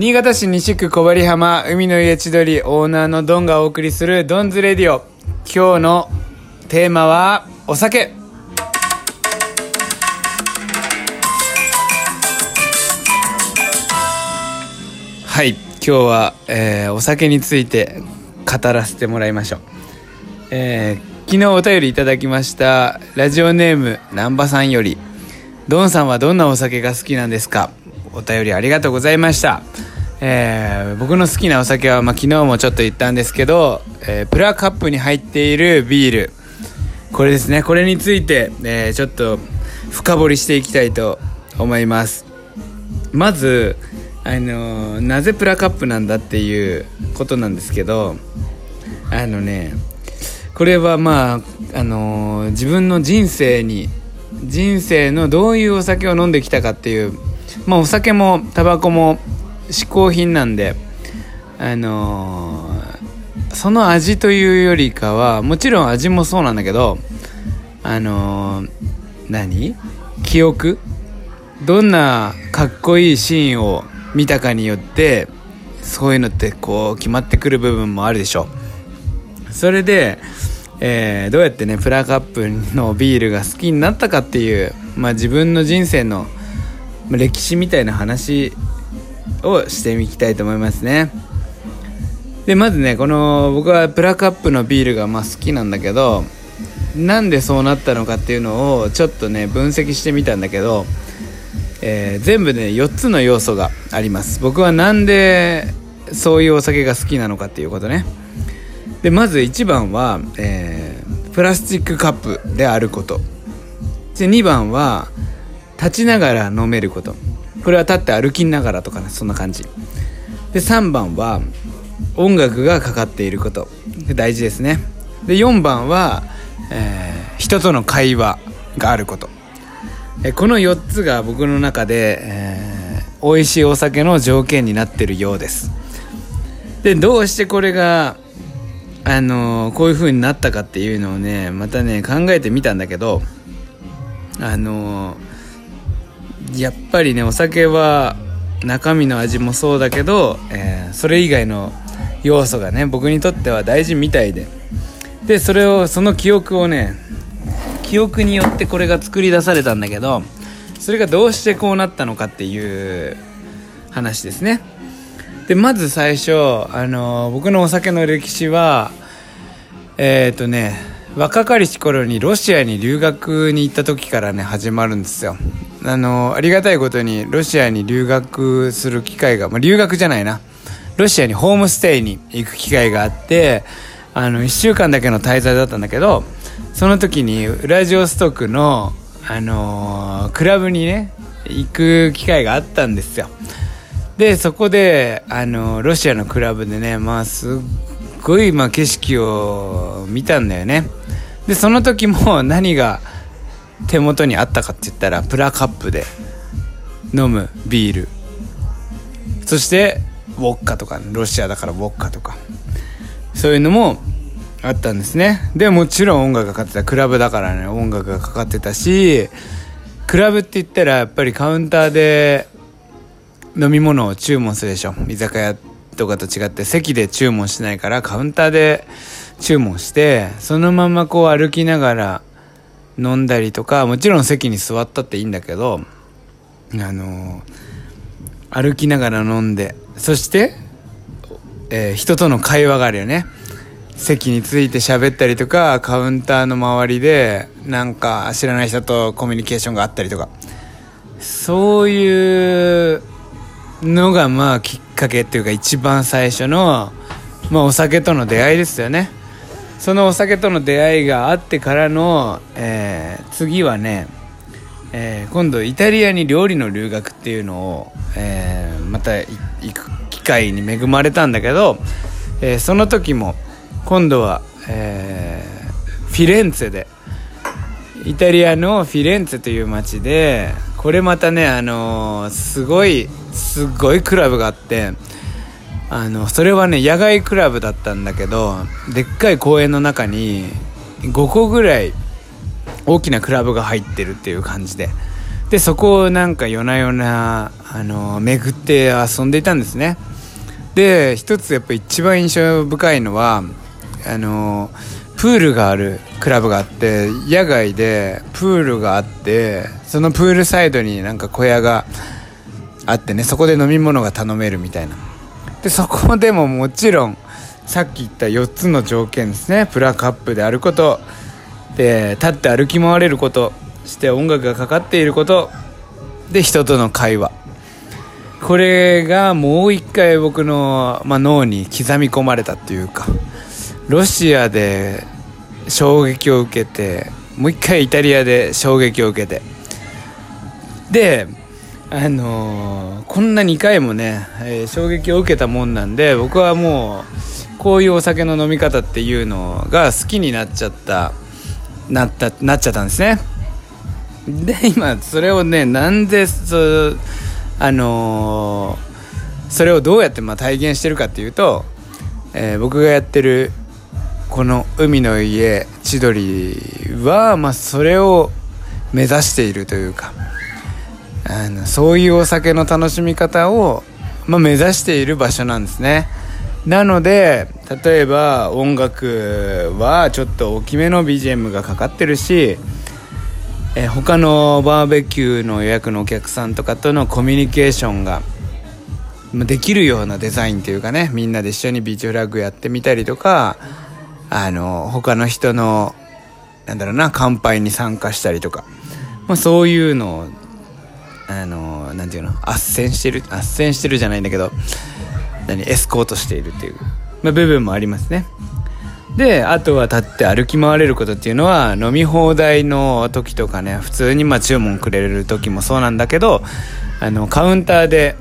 新潟市西区小針浜海の家千鳥オーナーのドンがお送りするドンズレディオ。今日のテーマはお酒。はい今日は、えーお酒について語らせてもらいましょう、えー昨日お便りいただきましたラジオネーム南波さんより。ドンさんはどんなお酒が好きなんですか？お便りありがとうございました、えー僕の好きなお酒は、まあ、昨日もちょっと言ったんですけど、えープラカップに入っているビール。これですね。これについて、えーちょっと深掘りしていきたいと思います。まずあのーなぜプラカップなんだっていうことなんですけどあのねこれはまああのー自分の人生に人生のどういうお酒を飲んできたかっていうまあお酒もタバコも嗜好品なんであのーその味というよりかはもちろん味もそうなんだけどあのー何？記憶？どんなかっこいいシーンを見たかによってそういうのってこう決まってくる部分もあるでしょう。それで、えーどうやってねプラカップのビールが好きになったかっていう、まあ、自分の人生の歴史みたいな話をしてみたいと思いますね。でまずねこの僕はプラカップのビールがまあ好きなんだけどなんでそうなったのかっていうのをちょっとね分析してみたんだけど、えー全部ね4つの要素があります。僕はなんでそういうお酒が好きなのかっていうことね。でまず1番は、えープラスチックカップであること。で2番は立ちながら飲めること。これは立って歩きながらとかねそんな感じ。で3番は音楽がかかっていること。大事ですね。で4番は、えー人との会話があること。えこの4つが僕の中で、えー美味しいお酒の条件になってるようです。でどうしてこれがあのーこういう風になったかっていうのをねまたね考えてみたんだけどあのーやっぱりねお酒は中身の味もそうだけど、えーそれ以外の要素がね僕にとっては大事みたいで。でそれをその記憶をね記憶によってこれが作り出されたんだけどそれがどうしてこうなったのかっていう話ですね。でまず最初、あの僕のお酒の歴史はえっ、とね若かりし頃にロシアに留学に行った時からね始まるんですよ。あのありがたいことにロシアに留学する機会が、まあ、留学じゃないな。ロシアにホームステイに行く機会があってあの1週間だけの滞在だったんだけどその時にウラジオストクの、あのークラブにね行く機会があったんですよ。でそこで、あのーロシアのクラブでねまあすっごい、まあ、景色を見たんだよね。でその時も何が手元にあったかって言ったらプラカップで飲むビール。そしてウォッカとかロシアだからウォッカとか。そういうのもあったんですね。でもちろん音楽がかかってた。クラブだからね音楽がかかってたしクラブって言ったらやっぱりカウンターで飲み物を注文するでしょ。居酒屋とかと違って席で注文しないからカウンターで注文してそのままこう歩きながら飲んだりとかもちろん席に座ったっていいんだけどあの歩きながら飲んでそして、えー人との会話があるよね。席について喋ったりとかカウンターの周りでなんか知らない人とコミュニケーションがあったりとか。そういうのがまあきっかけっていうか一番最初の、まあ、お酒との出会いですよね。そのお酒との出会いがあってからの、えー次はね、えー今度イタリアに料理の留学っていうのを、えーまた行く機会に恵まれたんだけど、えその時も今度は、えフィレンツェでイタリアのフィレンツェという街でこれまたねあのすごいすごいクラブがあってあのそれはね野外クラブだったんだけどでっかい公園の中に5個ぐらい大きなクラブが入ってるっていう感じで。でそこをなんか夜な夜なあの巡って遊んでいたんですね。で一つやっぱ一番印象深いのはあのプールがあるクラブがあって野外でプールがあってそのプールサイドになんか小屋があってねそこで飲み物が頼めるみたいな。でそこでももちろんさっき言った4つの条件ですね。プラカップであること。で立って歩き回れることして音楽がかかっていること。で人との会話。これがもう一回僕の、まあ、脳に刻み込まれたっていうかロシアで衝撃を受けてもう一回イタリアで衝撃を受けて。であのー、こんな2回もね、えー、衝撃を受けたもんなんで僕はもうこういうお酒の飲み方っていうのが好きになっちゃったなったなっちゃったんですね。で今それをねなんでそあのー、それをどうやってまあ体現してるかっていうと、え、僕がやってるこの海の家千鳥は、まあ、それを目指しているというかあのそういうお酒の楽しみ方を、まあ、目指している場所なんですね。なので例えば音楽はちょっと大きめの BGM がかかってるしえ他のバーベキューの予約のお客さんとかとのコミュニケーションができるようなデザインというかねみんなで一緒にビーチフラッグやってみたりとかあの、他の人の、なんだろうな、乾杯に参加したりとか、まあそういうのを、あの、なんていうの、斡旋してる、斡旋してるじゃないんだけど、何、エスコートしているっていう、まあ、部分もありますね。で、あとは立って歩き回れることっていうのは、飲み放題の時とかね、普通にまあ注文くれる時もそうなんだけど、あの、カウンターで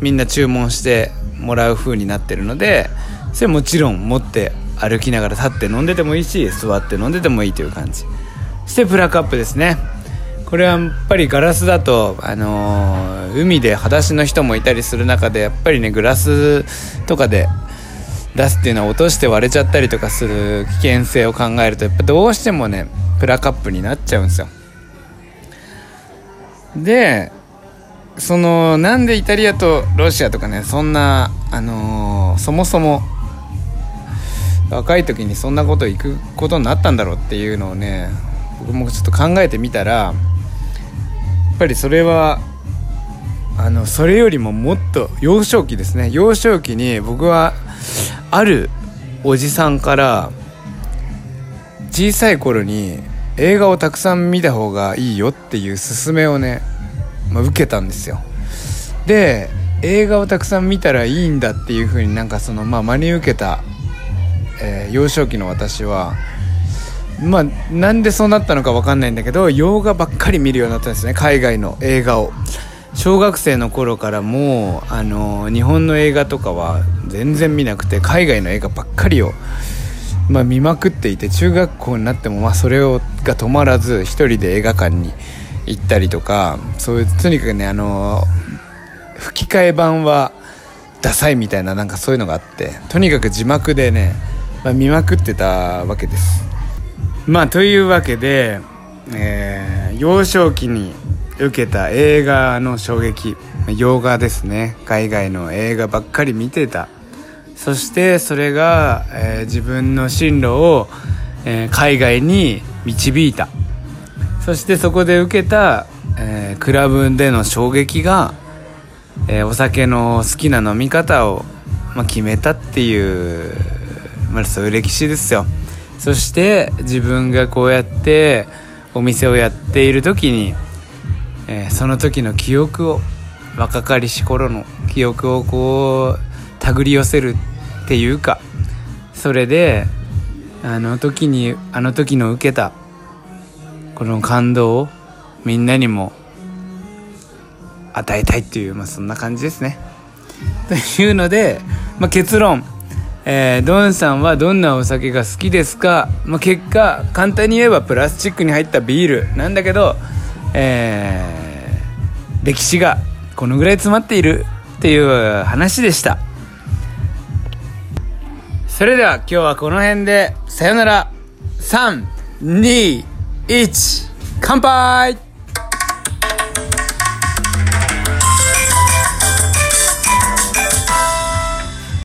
みんな注文してもらう風になってるので、それもちろん持って歩きながら立って飲んでてもいいし座って飲んでてもいいという感じ。そしてプラカップですね。これはやっぱりガラスだと、あのー、海で裸足の人もいたりする中でやっぱりねグラスとかで出すっていうのは落として割れちゃったりとかする危険性を考えるとやっぱどうしてもねプラカップになっちゃうんですよ。でそのなんでイタリアとロシアとかねそんなあのー、そもそも若い時にそんなこと行くことになったんだろうっていうのをね僕もちょっと考えてみたらぱりそれはあのそれよりももっと幼少期ですね。幼少期に僕はあるおじさんから小さい頃に映画をたくさん見た方がいいよっていう勧めをね、まあ、受けたんですよ。で映画をたくさん見たらいいんだっていう風になんかそのまあ真に受けたえー、幼少期の私はまあなんでそうなったのか分かんないんだけど洋画ばっかり見るようになったんですね。海外の映画を。小学生の頃からもうあの日本の映画とかは全然見なくて海外の映画ばっかりを、まあ、見まくっていて中学校になってもまあそれをが止まらず一人で映画館に行ったりとかそういうとにかくねあの吹き替え版はダサいみたいななんかそういうのがあってとにかく字幕でねまあ、見まくってたわけです。まあというわけで、えー、幼少期に受けた映画の衝撃洋画ですね。海外の映画ばっかり見てた。そしてそれが、えー、自分の進路を、えー、海外に導いた。そしてそこで受けた、えー、クラブでの衝撃が、えお酒の好きな飲み方を、まあ、決めたっていうまあ、そういう歴史ですよ。そして自分がこうやってお店をやっている時に、えー、その時の記憶を若かりし頃の記憶をこう手繰り寄せるっていうかそれであの時にあの時の受けたこの感動をみんなにも与えたいっていう、まあ、そんな感じですね。というので、まあ、結論えー、ドンさんはどんなお酒が好きですか、まあ、結果簡単に言えばプラスチックに入ったビール。なんだけど、えー、歴史がこのぐらい詰まっている。っていう話でした。それでは今日はこの辺でさよなら。321乾杯！